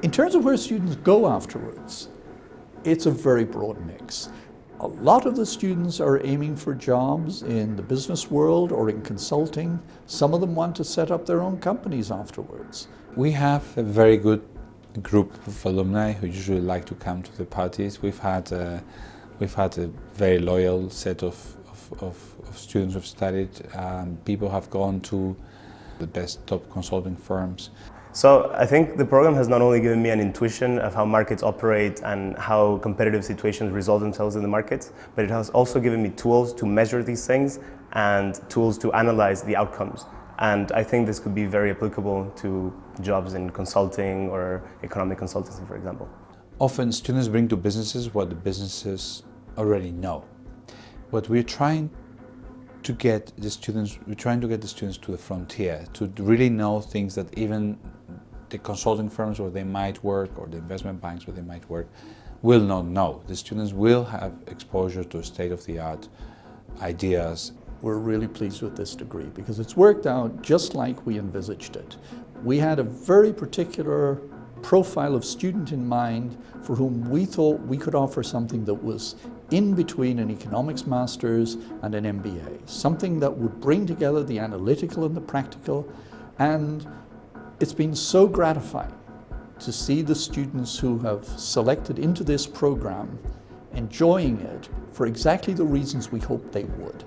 In terms of where students go afterwards, it's a very broad mix. A lot of the students are aiming for jobs in the business world or in consulting. Some of them want to set up their own companies afterwards. We have a very good group of alumni who usually like to come to the parties. We've had a, we've had a very loyal set of, of, of, of students who've studied. Um, people have gone to the best top consulting firms. So I think the program has not only given me an intuition of how markets operate and how competitive situations resolve themselves in the markets, but it has also given me tools to measure these things and tools to analyze the outcomes. And I think this could be very applicable to jobs in consulting or economic consultancy, for example. Often students bring to businesses what the businesses already know. What we're trying to get the students, we're trying to get the students to the frontier, to really know things that even the consulting firms where they might work or the investment banks where they might work will not know. The students will have exposure to state-of-the-art ideas. We're really pleased with this degree because it's worked out just like we envisaged it. We had a very particular profile of student in mind for whom we thought we could offer something that was in between an economics master's and an MBA, something that would bring together the analytical and the practical. And it's been so gratifying to see the students who have selected into this program enjoying it for exactly the reasons we hoped they would.